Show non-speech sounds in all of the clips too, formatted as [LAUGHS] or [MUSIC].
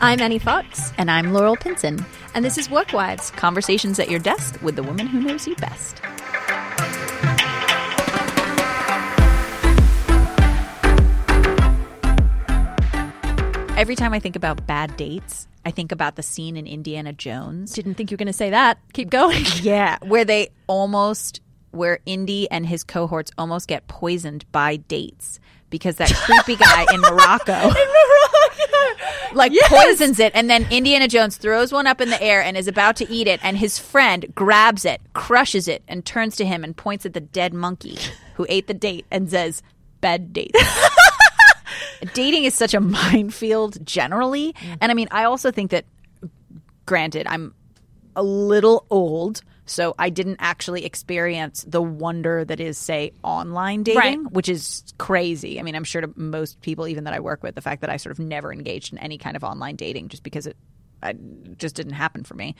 I'm Annie Fox, And I'm Laurel Pinson. and this is Work Wives. Conversations at your desk with the woman who knows you best. Every time I think about bad dates, I think about the scene in Indiana Jones. Didn't think you were going to say that. Keep going. [LAUGHS] Yeah, where they almost, where Indy and his cohorts almost get poisoned by dates because that creepy guy in Morocco. [LAUGHS] like poisons it and then Indiana Jones throws one up in the air and is about to eat it and his friend grabs it, crushes it and turns to him and points at the dead monkey who ate the date and says bad date. [LAUGHS] Dating is such a minefield generally mm. and I mean I also think that granted I'm a little old so I didn't actually experience the wonder that is say online dating Right. which is crazy. I mean, I'm sure to most people, even that I work with, the fact that I sort of never engaged in any kind of online dating just because it I, just didn't happen for me.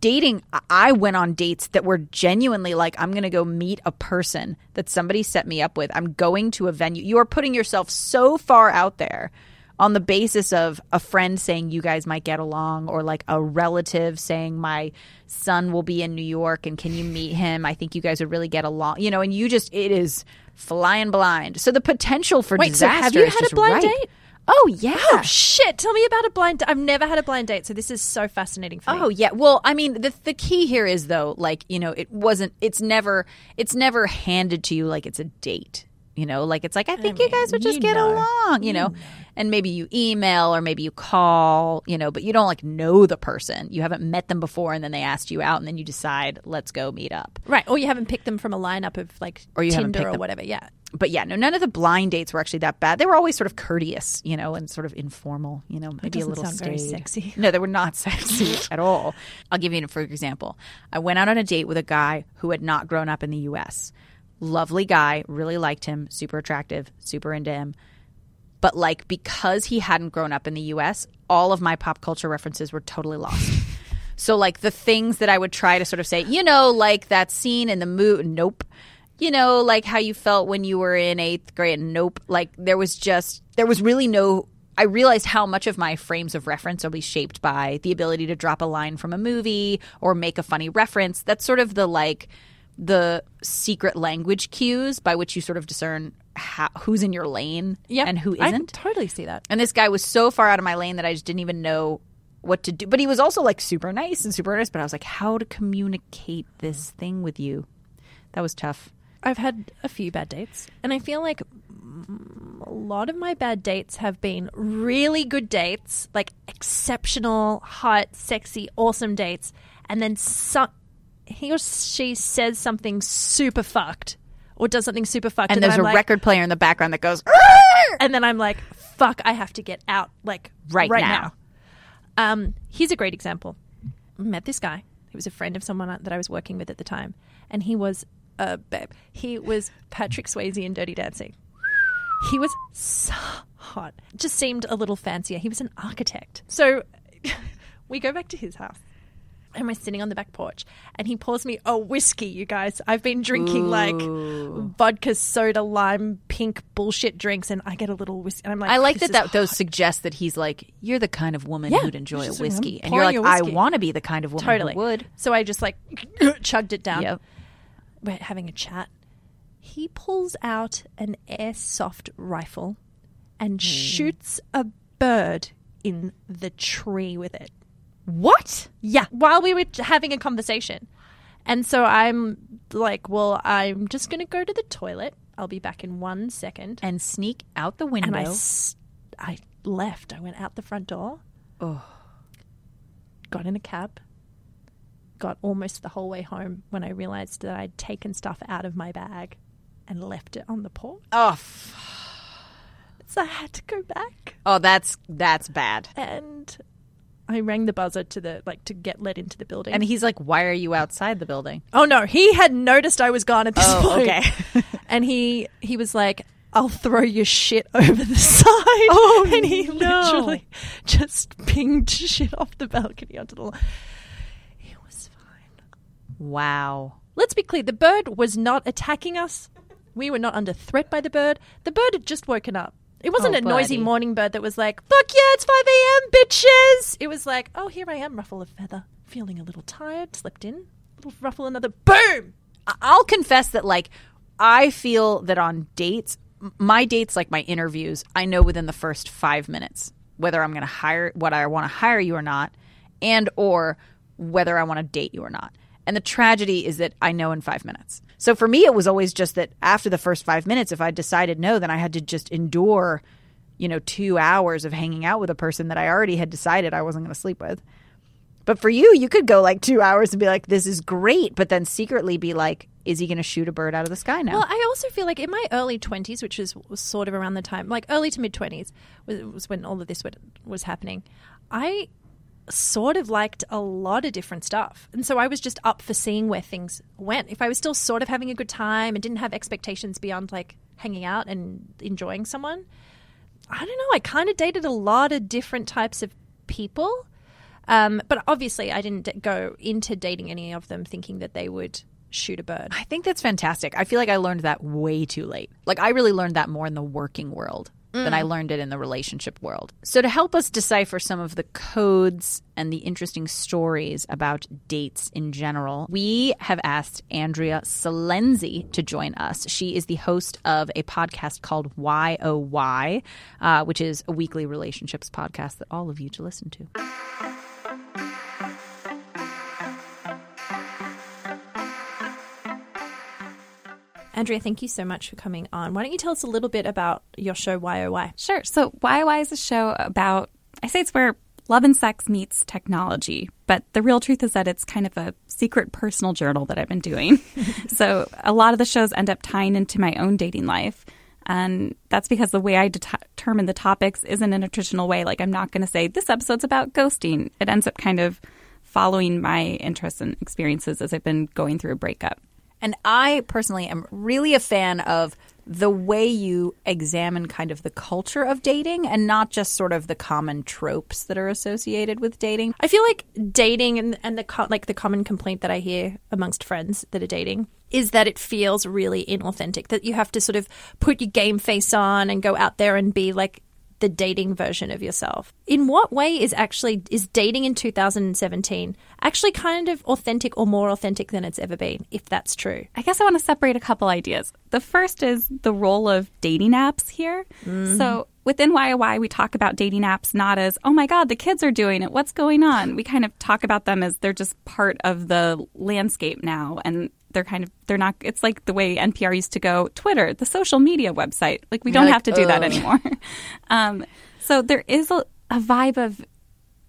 Dating, I- I went on dates that were genuinely like, I'm going to go meet a person that somebody set me up with. I'm going to a venue. You are putting yourself so far out there on the basis of a friend saying you guys might get along or like a relative saying my son will be in New York and can you meet him? I think you guys would really get along. You know, and you just it is flying blind. So the potential for Wait, so disaster have you had a blind ripe. date? Oh yeah. Oh, shit. Tell me about a blind date. I've never had a blind date, so this is so fascinating for me. Oh yeah. Well, I mean, the the key here is though, like you know, it wasn't. It's never. It's never handed to you like it's a date. You know, like it's like I think you guys would just get know. along. You know, and maybe you email or maybe you call. You know, but you don't like know the person. You haven't met them before, and then they asked you out, and then you decide let's go meet up. Right. Or you haven't picked them from a lineup of like Or you haven't Tinder or them. whatever. Yeah. But yeah, no, none of the blind dates were actually that bad. They were always sort of courteous, you know, and sort of informal, you know, maybe a little sound very sexy. [LAUGHS] No, they were not sexy [LAUGHS] at all. I'll give you an for example. I went out on a date with a guy who had not grown up in the U.S. Lovely guy, really liked him, super attractive, super into him. But like because he hadn't grown up in the U.S., all of my pop culture references were totally lost. [LAUGHS] So like the things that I would try to sort of say, you know, like that scene in the movie, nope. You know, like how you felt when you were in eighth grade, nope. Like there was just there was really no. I realized how much of my frames of reference are be shaped by the ability to drop a line from a movie or make a funny reference. That's sort of the like the secret language cues by which you sort of discern how, who's in your lane Yeah. and who I isn't. totally see that. And this guy was so far out of my lane that I just didn't even know what to do. But he was also like super nice and super earnest. But I was like, how to communicate this thing with you? That was tough. I've had a few bad dates, and I feel like a lot of my bad dates have been really good dates, like exceptional, hot, sexy, awesome dates, and then some, he or she says something super fucked or does something super fucked, And then there's a like- record player in the background that goes, and then I'm like, fuck, I have to get out, like Right right now. now. Um, here's a great example. Met this guy. He was a friend of someone that I was working with at the time, and he was a babe. He was Patrick Swayze in Dirty Dancing. He was so hot. Just seemed a little fancier. He was an architect. So [LAUGHS] we go back to his house. And we're sitting on the back porch, and he pours me a whiskey. You guys, I've been drinking like vodka, soda, lime, pink bullshit drinks, and I get a little whiskey. And I'm like, I like that, that those suggest that he's like, you're the kind of woman Yeah. who'd enjoy a Just like, I'm whiskey. And you're like, I want to be the kind of woman totally who would. So I just like [LAUGHS] chugged it down. Yep. We're having a chat. He pulls out an airsoft rifle and Hmm. shoots a bird in the tree with it. What? Yeah, while we were having a conversation. And so I'm like, well, I'm just going to go to the toilet. I'll be back in one second. And sneak out the window. And I, s- I left. I went out the front door. Oh. Got in a cab. Got almost the whole way home when I realized that I'd taken stuff out of my bag and left it on the porch. oh, f- So I had to go back. oh, that's that's bad. And I rang the buzzer to the like to get let into the building. And he's like, why are you outside the building? oh no, he had noticed I was gone at this Oh, point. okay. [LAUGHS] and he he was like, I'll throw your shit [LAUGHS] over the side. Oh, [LAUGHS] and he no. literally just pinged shit off the balcony onto the lawn. It was fine. Wow. Let's be clear the bird was not attacking us. We were not under threat by the bird. The bird had just woken up. It wasn't Oh, a noisy buddy. morning bird that was like, "Fuck yeah, it's five a.m., bitches." It was like, "Oh, here I am, ruffle of feather, feeling a little tired, slept in, little ruffle, another boom." I'll confess that like I feel that on dates, my dates like my interviews, I know within the first 5 minutes whether I'm going to hire what I want to hire you or not and or whether I want to date you or not. And the tragedy is that I know in 5 minutes. So for me it was always just that after the first 5 minutes if I decided no then I had to just endure you know 2 hours of hanging out with a person that I already had decided I wasn't going to sleep with. But for you, you could go like two hours and be like, this is great, but then secretly be like, is he going to shoot a bird out of the sky now? Well, I also feel like in my early 20s, which is was sort of around the time, like early to mid 20s, was, was when all of this was happening, I sort of liked a lot of different stuff. And so I was just up for seeing where things went. If I was still sort of having a good time and didn't have expectations beyond like hanging out and enjoying someone, I don't know. I kind of dated a lot of different types of people. Um, but obviously, I didn't d- go into dating any of them thinking that they would shoot a bird. I think that's fantastic. I feel like I learned that way too late. Like, I really learned that more in the working world than I learned it in the relationship world. So, to help us decipher some of the codes and the interesting stories about dates in general, we have asked Andrea Silenzi to join us. She is the host of a podcast called Why Oh Why, uh, which is a weekly relationships podcast that all of you to listen to. Andrea, thank you so much for coming on. Why don't you tell us a little bit about your show, YOY? Oh sure. So YY oh is a show about, I say it's where love and sex meets technology, but the real truth is that it's kind of a secret personal journal that I've been doing. [LAUGHS] so a lot of the shows end up tying into my own dating life. And that's because the way I det- determine the topics isn't in a traditional way. Like, I'm not going to say this episode's about ghosting. It ends up kind of following my interests and experiences as I've been going through a breakup. And I personally am really a fan of the way you examine kind of the culture of dating and not just sort of the common tropes that are associated with dating. I feel like dating and, and the co- like the common complaint that I hear amongst friends that are dating is that it feels really inauthentic. That you have to sort of put your game face on and go out there and be like the dating version of yourself. In what way is actually is dating in 2017 actually kind of authentic or more authentic than it's ever been? If that's true. I guess I want to separate a couple ideas. The first is the role of dating apps here. Mm-hmm. So within YOY, we talk about dating apps not as, oh my God, the kids are doing it. What's going on? We kind of talk about them as they're just part of the landscape now. And they're kind of, they're not, it's like the way NPR used to go Twitter, the social media website. Like we don't like, have to do that anymore. [LAUGHS] um, so there is a, a vibe of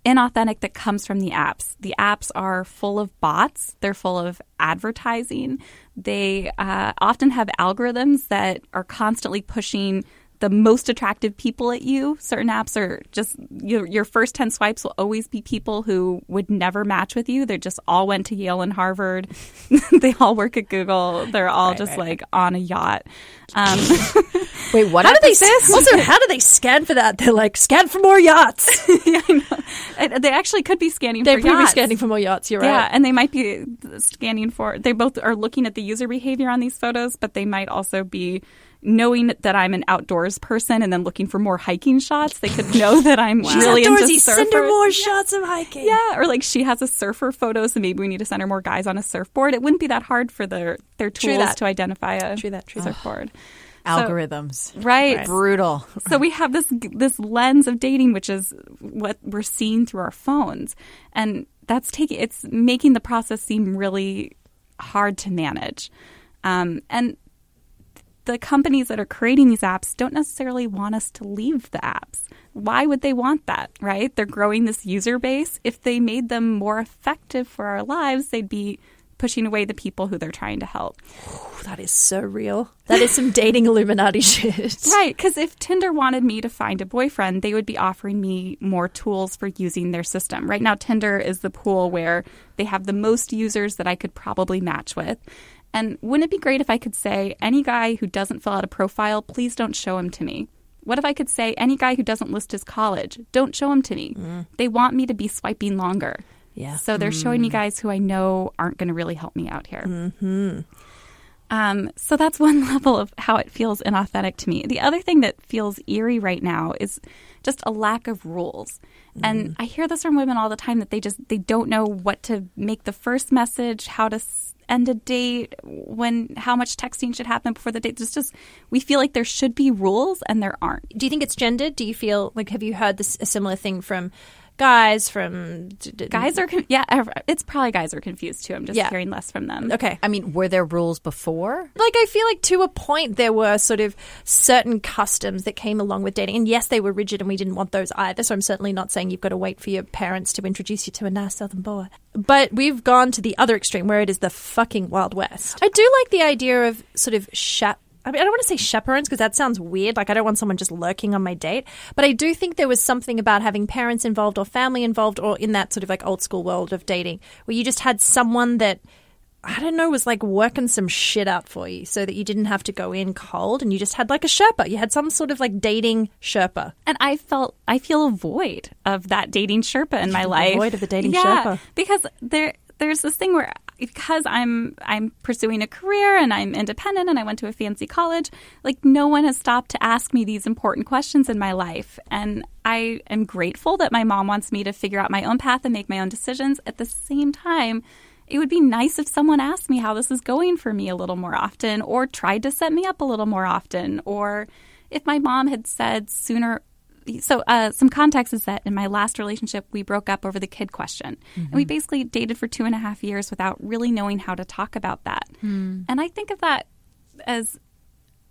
inauthentic that comes from the apps. The apps are full of bots, they're full of advertising. They uh, often have algorithms that are constantly pushing the most attractive people at you. Certain apps are just your, your first 10 swipes will always be people who would never match with you. They just all went to Yale and Harvard. [LAUGHS] they all work at Google. They're all just like on a yacht. Um, [LAUGHS] Wait, what How do they this? also? How do they scan for that? They're like scan for more yachts. [LAUGHS] yeah. They actually could be scanning They're for probably yachts. scanning for more yachts. You're Yeah, right. Yeah, and they might be scanning for. They both are looking at the user behavior on these photos, but they might also be knowing that I'm an outdoors person and then looking for more hiking shots. They could know that I'm [LAUGHS] really into Outdoorsy, send her surfers. more shots of hiking. Yeah, or like she has a surfer photo, so maybe we need to send her more guys on a surfboard. It wouldn't be that hard for their their tools to identify a True that, true surfboard. [SIGHS] Algorithms. Right. Brutal. So we have this this lens of dating, which is what we're seeing through our phones, and that's taking it's making the process seem really hard to manage. Um, and the companies that are creating these apps don't necessarily want us to leave the apps. Why would they want that, right? They're growing this user base. If they made them more effective for our lives, they'd be pushing away the people who they're trying to help. Ooh, that is so real. That is some dating Illuminati shit. Right, because if Tinder wanted me to find a boyfriend, they would be offering me more tools for using their system. Right now, Tinder is the pool where they have the most users that I could probably match with. And wouldn't it be great if I could say, any guy who doesn't fill out a profile, please don't show him to me? What if I could say, any guy who doesn't list his college, don't show him to me? Mm. They want me to be swiping longer. Yeah. So they're showing me mm. guys who I know aren't going to really help me out here. Mm-hmm. Um, so that's [LAUGHS] one level of how it feels inauthentic to me. The other thing that feels eerie right now is just a lack of rules. And mm. I hear this from women all the time that they just they don't know what to make the first message, how to s- end a date, when how much texting should happen before the date. There's just we feel like there should be rules and there aren't. Do you think it's gendered? Do you feel like have you heard this a similar thing from guys from d- d- Guys are con- yeah, it's probably guys are confused too. I'm just Yeah. hearing less from them. Okay. I mean, were there rules before? Like I feel like to a point there were sort of certain customs that came along with dating, and yes, they were rigid, and we didn't want those either. So I'm certainly not saying you've got to wait for your parents to introduce you to a nice southern boy. But we've gone to the other extreme where it is the fucking wild west. I do like the idea of sort of chap. I mean, I don't want to say chaperones because that sounds weird. Like, I don't want someone just lurking on my date. But I do think there was something about having parents involved or family involved or in that sort of like old school world of dating where you just had someone that I don't know, was like working some shit out for you so that you didn't have to go in cold and you just had like a Sherpa. You had some sort of like dating Sherpa. And I felt I feel a void of that dating Sherpa in my life. void of the dating yeah, Sherpa. because there there's this thing where because I'm I'm pursuing a career and I'm independent and I went to a fancy college, like no one has stopped to ask me these important questions in my life, and I am grateful that my mom wants me to figure out my own path and make my own decisions. At the same time. It would be nice if someone asked me how this is going for me a little more often, or tried to set me up a little more often, or if my mom had said sooner so uh, some context is that in my last relationship we broke up over the kid question. And we basically dated for two and a half years without really knowing how to talk about that. And i think of that as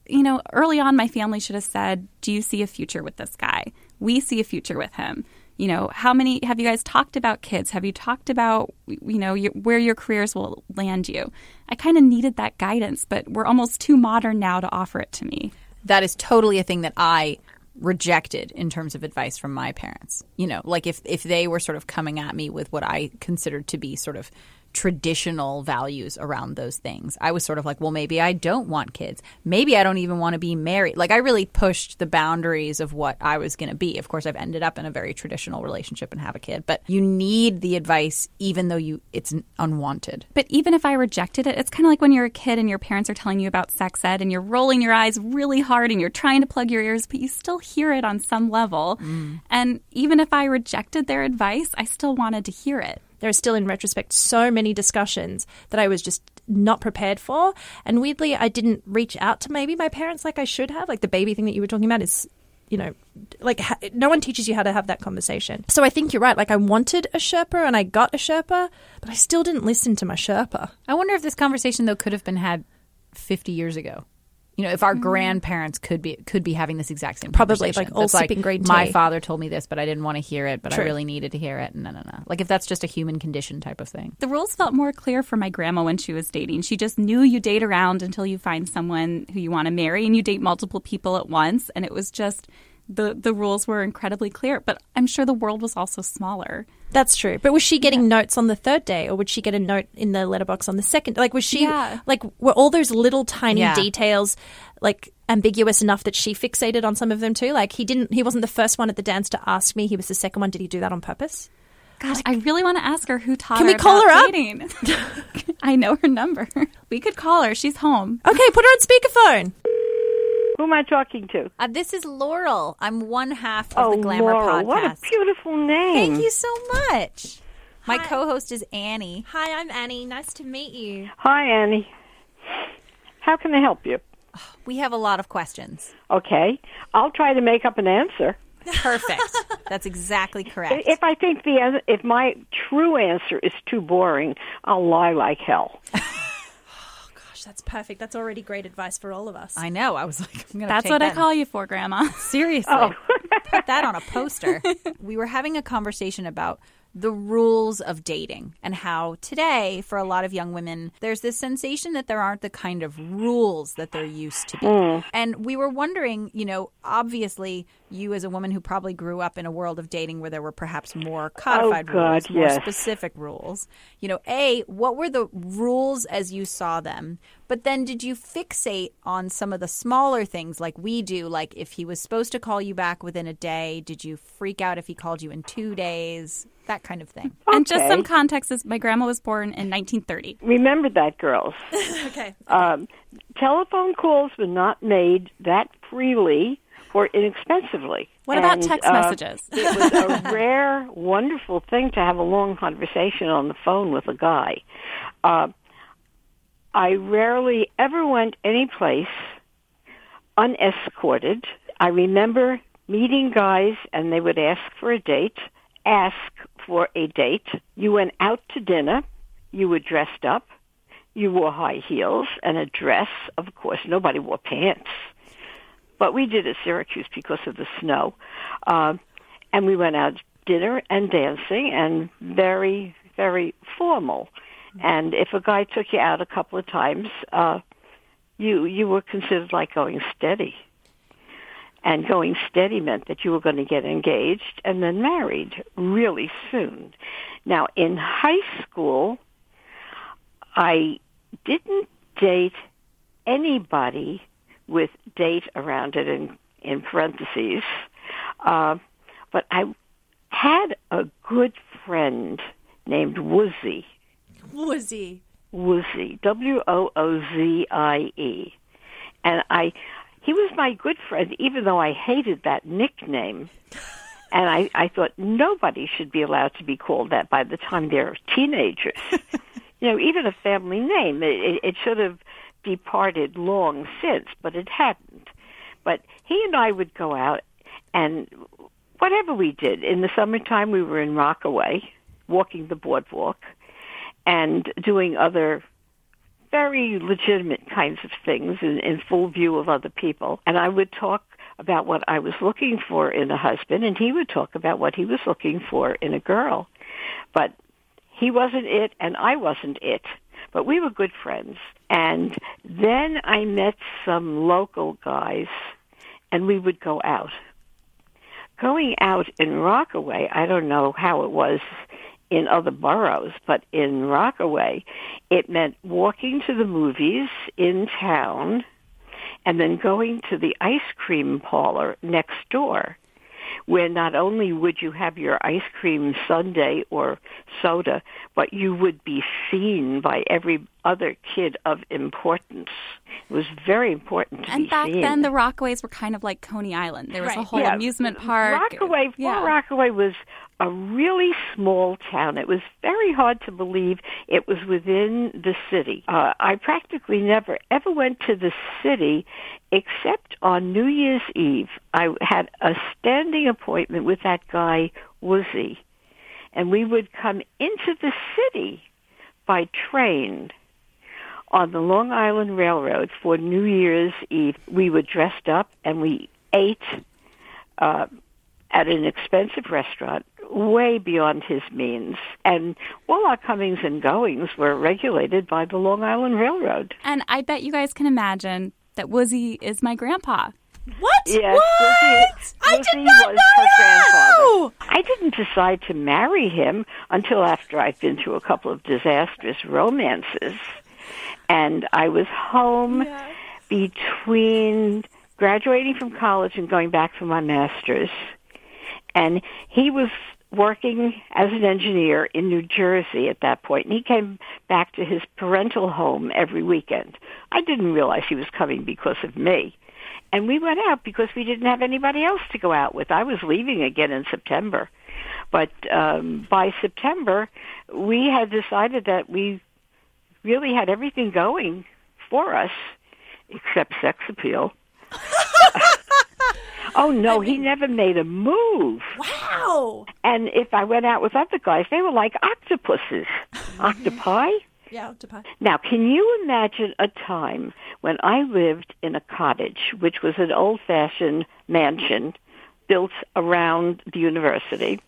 you know early on my family should have said do you see a future with this guy? We see a future with him. You know how many have you guys talked about kids? Have you talked about you know your, where your careers will land you? I kind of needed that guidance but we're almost too modern now to offer it to me. That is totally a thing that I rejected in terms of advice from my parents. You know, like if if they were sort of coming at me with what I considered to be sort of traditional values around those things. I was sort of like, well, maybe I don't want kids. Maybe I don't even want to be married. Like I really pushed the boundaries of what I was going to be. Of course, I've ended up in a very traditional relationship and have a kid, but you need the advice even though you it's unwanted. But even if I rejected it, it's kind of like when you're a kid and your parents are telling you about sex ed and you're rolling your eyes really hard and you're trying to plug your ears, but you still hear it on some level. Mm. And even if I rejected their advice, I still wanted to hear it. There are still, in retrospect, so many discussions that I was just not prepared for. And weirdly, I didn't reach out to maybe my parents like I should have. Like the baby thing that you were talking about is, you know, like no one teaches you how to have that conversation. So I think you're right. Like I wanted a Sherpa and I got a Sherpa, but I still didn't listen to my Sherpa. I wonder if this conversation though could have been had 50 years ago. You know, if our mm-hmm. grandparents could be could be having this exact same Probably, like, That's sipping green My tea. father told me this, but I didn't want to hear it, but I really needed to hear it. No, no, no. Like if that's just a human condition type of thing. The rules felt more clear for my grandma when she was dating. She just knew you date around until you find someone who you want to marry and you date multiple people at once. And it was just the, the rules were incredibly clear. But I'm sure the world was also smaller. That's true. But was she getting notes on the third day, or would she get a note in the letterbox on the second? Like, was she Yeah. like were all those little tiny Yeah. details like ambiguous enough that she fixated on some of them too? Like, he didn't. He wasn't the first one at the dance to ask me. He was the second one. Did he do that on purpose? Gosh, I really want to ask her who taught Can her we call her up? dating. [LAUGHS] I know her number. [LAUGHS] We could call her. She's home. Okay, put her on speakerphone. Who am I talking to? Uh, this is Laurel. I'm one half of oh, the Glamour Laurel, podcast. what a beautiful name. Thank you so much. My Hi. co-host is Annie. Hi, I'm Annie. Nice to meet you. Hi, Annie. How can I help you? We have a lot of questions. Okay, I'll try to make up an answer. Perfect. [LAUGHS] That's exactly correct. If I think the if my true answer is too boring, I'll lie like hell. [LAUGHS] Gosh, that's perfect. That's already great advice for all of us. I know. I was like, I'm gonna. That's take what I that call you for, Grandma. [LAUGHS] Seriously. Oh. Put that on a poster. we were having a conversation about the rules of dating and how today, for a lot of young women, there's this sensation that there aren't the kind of rules that there used to be. Hmm. And we were wondering, you know, obviously you as a woman who probably grew up in a world of dating where there were perhaps more codified Oh, God, rules, more yes. specific rules. You know, A, what were the rules as you saw them? But then did you fixate on some of the smaller things like we do? Like if he was supposed to call you back within a day, did you freak out if he called you in two days? That kind of thing. [LAUGHS] And just some context is my grandma was born in 1930. Remember that, girls. [LAUGHS] Okay. Um, telephone calls were not made that freely or inexpensively. What about And, text uh, messages? it was a [LAUGHS] rare, wonderful thing to have a long conversation on the phone with a guy. Uh, I rarely ever went anyplace unescorted. I remember meeting guys and they would ask for a date, ask for a date. You went out to dinner, you were dressed up, you wore high heels and a dress. Of course, nobody wore pants. But we did at Syracuse because of the snow. Um, and we went out dinner and dancing and very, very formal. And if a guy took you out a couple of times, uh, you you were considered like going steady. And going steady meant that you were going to get engaged and then married really soon. Now, in high school, I didn't date anybody with date around it in, in parentheses. Uh, but I had a good friend named Woozie. Woozy. Woozie, W O O Z I E, and I, he was my good friend, even though I hated that nickname, [LAUGHS] and I, I thought nobody should be allowed to be called that by the time they're teenagers. [LAUGHS] you know, even a family name, it, it, it should have departed long since, but it hadn't. But he and I would go out, and whatever we did in the summertime, we were in Rockaway, walking the boardwalk and doing other very legitimate kinds of things in, in full view of other people. And I would talk about what I was looking for in a husband, and he would talk about what he was looking for in a girl. But he wasn't it, and I wasn't it. But we were good friends. And then I met some local guys, and we would go out. Going out in Rockaway, I don't know how it was in other boroughs, but in Rockaway, it meant walking to the movies in town and then going to the ice cream parlor next door where not only would you have your ice cream sundae or soda, but you would be seen by every other kid of importance. It was very important to And back seen. then, the Rockaways were kind of like Coney Island. There was a whole Yeah, amusement park. Rockaway, yeah. Rockaway was a really small town. It was very hard to believe it was within the city. Uh, I practically never ever went to the city except on New Year's Eve. I had a standing appointment with that guy, Woozie, and we would come into the city by train on the Long Island Railroad for New Year's Eve. We were dressed up and we ate uh, at an expensive restaurant way beyond his means. And all our comings and goings were regulated by the Long Island Railroad. And I bet you guys can imagine that Woozie is my grandpa. What? Yes, what? Lizzie- I Lizzie did not was know her that. grandfather. I didn't decide to marry him until after I'd been through a couple of disastrous romances. And I was home between graduating from college and going back for my master's. And he was working as an engineer in New Jersey at that point, and he came back to his parental home every weekend. I didn't realize he was coming because of me. And we went out because we didn't have anybody else to go out with. I was leaving again in September. But um, by September, we had decided that we really had everything going for us except sex appeal. [LAUGHS] oh no, he never made a move. Wow. And if I went out with other guys, they were like octopuses. [LAUGHS] Octopi? Yeah, octopi. Now, can you imagine a time when I lived in a cottage, which was an old-fashioned mansion built around the university,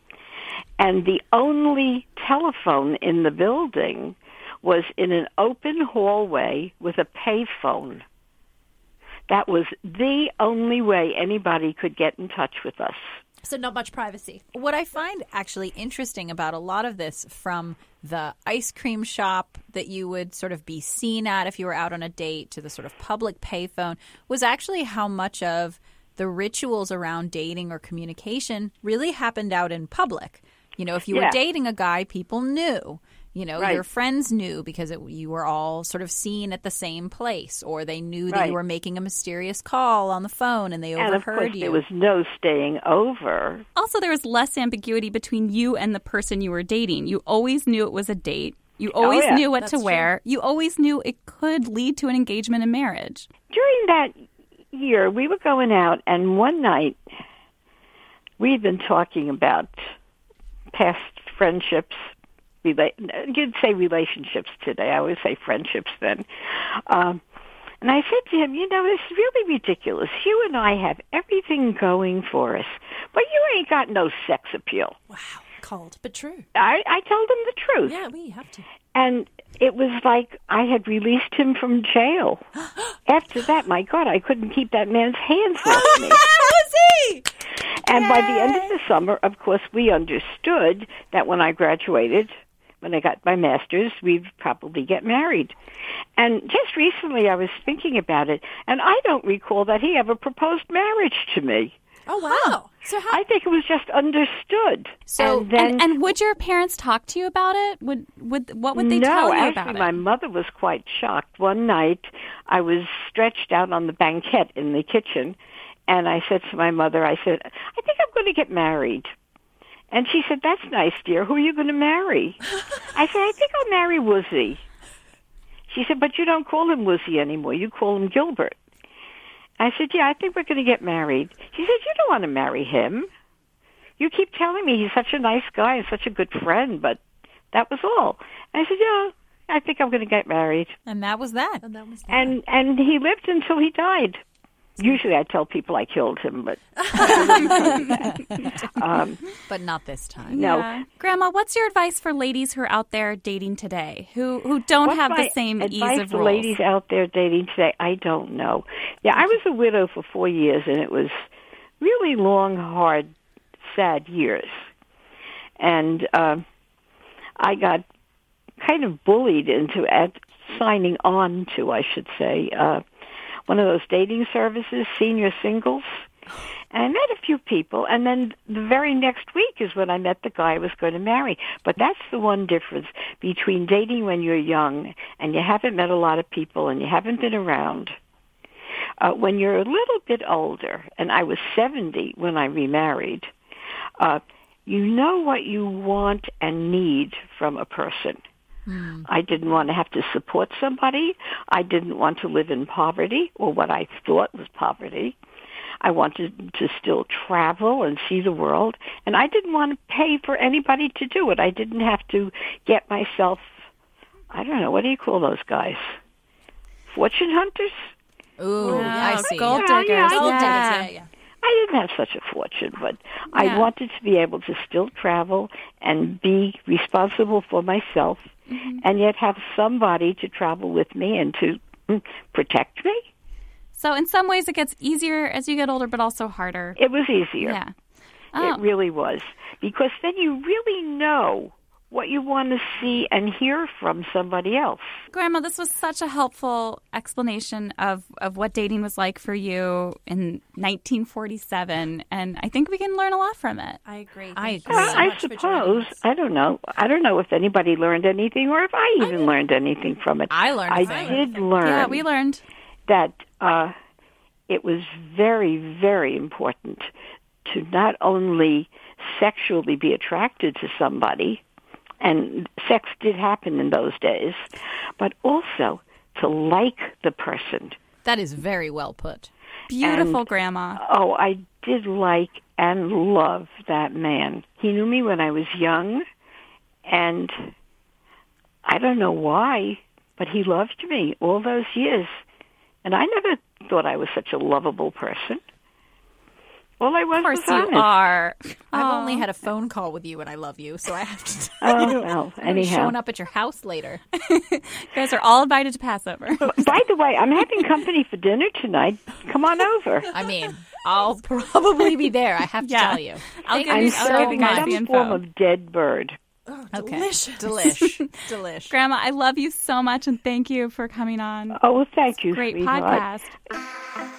and the only telephone in the building was in an open hallway with a payphone. That was the only way anybody could get in touch with us. So not much privacy. What I find actually interesting about a lot of this from the ice cream shop that you would sort of be seen at if you were out on a date to the sort of public payphone was actually how much of the rituals around dating or communication really happened out in public. You know, if you Yeah. were dating a guy, people knew. You know, Right. your friends knew because it, you were all sort of seen at the same place, or they knew that Right. you were making a mysterious call on the phone and they And of overheard course, you. there was no staying over. Also, there was less ambiguity between you and the person you were dating. You always knew it was a date. You oh, always yeah, knew what that's to true. wear. You always knew it could lead to an engagement and marriage. During that year, we were going out, and one night we'd been talking about past friendships. Rela- you'd say relationships today. I always say friendships then. Um, and I said to him, you know, it's really ridiculous. You and I have everything going for us, but you ain't got no sex appeal. Wow, cold but true. I, I told him the truth. Yeah, we have to. And it was like I had released him from jail. [GASPS] After that, my God, I couldn't keep that man's hands off [LAUGHS] me. And by the end of the summer, of course, we understood that when I graduated, when I got my master's, we'd probably get married. And just recently, I was thinking about it, and I don't recall that he ever proposed marriage to me. Oh wow. So how I think it was just understood. So- and then and, and would your parents talk to you about it? Would would what would they no, tell you actually, about it? my mother was quite shocked. One night, I was stretched out on the banquette in the kitchen, and I said to my mother, "I said, I think I'm going to get married." And she said, "That's nice, dear. Who are you going to marry?" I said, "I think I'll marry Woozie." She said, "But you don't call him Woozie anymore. You call him Gilbert." I said, "Yeah, I think we're going to get married." She said, "You don't want to marry him. You keep telling me he's such a nice guy and such a good friend, but that was all." I said, "Yeah, I think I'm going to get married." and that was that. and that was that. And and he lived until he died. Usually, I tell people I killed him, but [LAUGHS] um, But not this time. no. Yeah. Grandma, what's your advice for ladies who are out there dating today who who don't What's have the same advice ease of for rules? ladies out there dating today? I don't know. Yeah, I was a widow for four years, and it was really long, hard, sad years. And um I got kind of bullied into at signing on to, I should say, uh, one of those dating services, senior singles. And I met a few people, and then the very next week is when I met the guy I was going to marry. But that's the one difference between dating when you're young and you haven't met a lot of people and you haven't been around. Uh, when you're a little bit older, and I was 70 when I remarried, uh, you know what you want and need from a person. Mm. I didn't want to have to support somebody. I didn't want to live in poverty or what I thought was poverty. I wanted to still travel and see the world, and I didn't want to pay for anybody to do it. I didn't have to get myself, I don't know, what do you call those guys? Fortune hunters? Ooh, Oh, I see. gold diggers. yeah, I Gold Yeah. diggers, yeah, yeah. I didn't have such a fortune, but I wanted to be able to still travel and be responsible for myself Mm-hmm. and yet have somebody to travel with me and to mm, protect me. So in some ways it gets easier as you get older, but also harder. It was easier. Yeah. Oh. It really was. Because then you really know what you want to see and hear from somebody else. Grandma, this was such a helpful explanation of, of what dating was like for you in 1947, and I think we can learn a lot from it. I agree. I agree. Well, so I much for joining suppose. I don't know. I don't know if anybody learned anything or if I even learned anything from it. I learned a I thing. did learn Yeah, we learned. that uh, it was very, very important to not only sexually be attracted to somebody, and sex did happen in those days, but also to like the person. That is very well put. Beautiful, And- Grandma. Oh, I did like and love that man. He knew me when I was young, and I don't know why, but he loved me all those years. And I never thought I was such a lovable person. All I was Of course you are. I've only had a phone call with you and I love you, so I have to [LAUGHS] Oh well. [LAUGHS] I'm Anyhow, showing up at your house later. [LAUGHS] You guys are all invited to Passover. by the way, I'm having company for dinner tonight. Come on over. I mean, I'll probably be there. I have to Yeah. tell you. I'll give I'm you you I'll so serving you guys much. the some info. form of dead bird. Oh, Okay. Delicious. Delish. Delish. Grandma, I love you so much and thank you for coming on. Oh, well, thank you, Great sweetheart. podcast.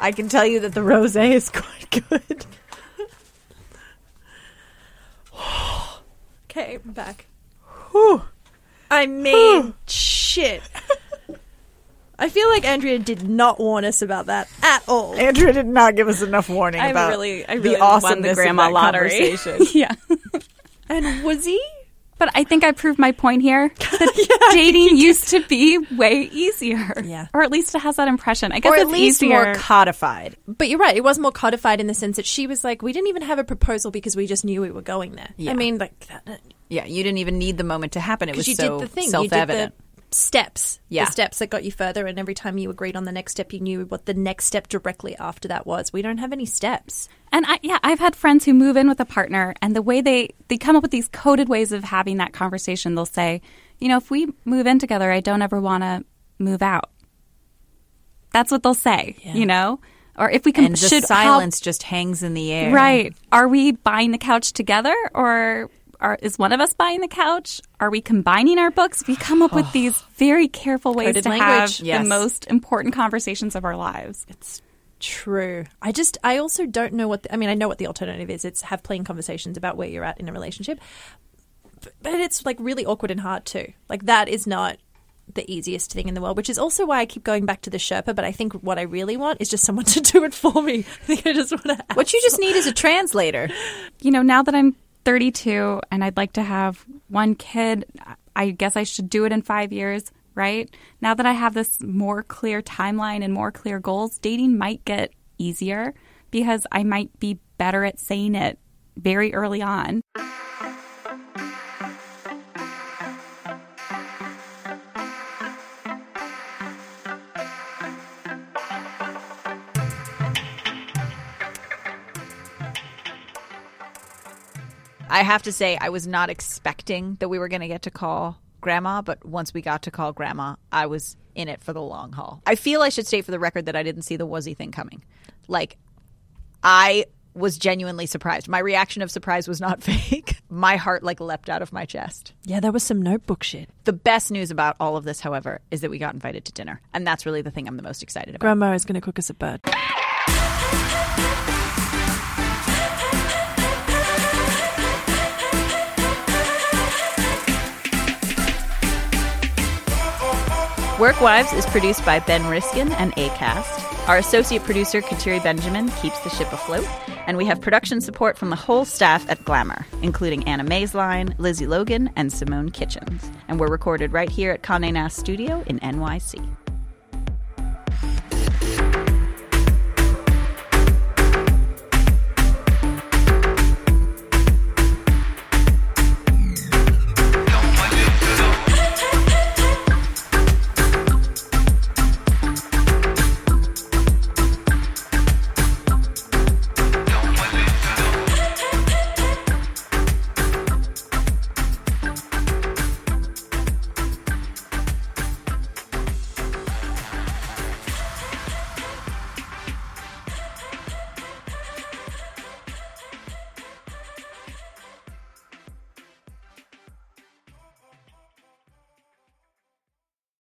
I can tell you that the rosé is quite good. okay, I'm back. Whew. I mean, shit. I feel like Andrea did not warn us about that at all. Andrea did not give us enough warning I about really, I the really won awesomeness the grandma of that lottery. conversation. [LAUGHS] yeah. [LAUGHS] And was he? But I think I proved my point here [LAUGHS] that dating used to be way easier. Yeah. Or at least it has that impression. I guess or at it's least easier. more codified. But you're right. It was more codified in the sense that she was like, we didn't even have a proposal because we just knew we were going there. Yeah. I mean, like, that, Yeah, you didn't even need the moment to happen. It was you so did the thing. Self-evident. Did the steps. Yeah. The steps that got you further, and every time you agreed on the next step, you knew what the next step directly after that was. We don't have any steps. And I, yeah, I've had friends who move in with a partner, and the way they they come up with these coded ways of having that conversation. They'll say, you know, if we move in together, I don't ever want to move out. That's what they'll say, you know. Or if we can, and the should how- silence just hangs in the air. right? Are we buying the couch together, or are, is one of us buying the couch? Are we combining our books? We come up with [SIGHS] these very careful ways Coded to language. have Yes. the most important conversations of our lives. It's true. I just, I also don't know what. The, I mean, I know what the alternative is. It's have plain conversations about where you're at in a relationship, but, but it's like really awkward and hard too. Like that is not the easiest thing in the world, which is also why I keep going back to the Sherpa. But I think what I really want is just someone [LAUGHS] to do it for me. I think I just want to. What you just need is a translator. [LAUGHS] you know, now that I'm 32 and I'd like to have one kid, I guess I should do it in five years, right? Now that I have this more clear timeline and more clear goals, dating might get easier because I might be better at saying it very early on. I have to say, I was not expecting that we were going to get to call grandma, but once we got to call grandma, I was in it for the long haul. I feel I should state for the record that I didn't see the Woozie thing coming. Like, I was genuinely surprised. My reaction of surprise was not [LAUGHS] fake. My heart like leapt out of my chest. Yeah, there was some notebook shit. The best news about all of this, however, is that we got invited to dinner. And that's really the thing I'm the most excited about. Grandma is going to cook us a bird. Work Wives is produced by Ben Riskin and ACAST. Our associate producer, Kateri Benjamin, keeps the ship afloat. And we have production support from the whole staff at Glamour, including Anna Maysline, Lizzie Logan, and Simone Kitchens. And we're recorded right here at Condé Nast Studio in NYC.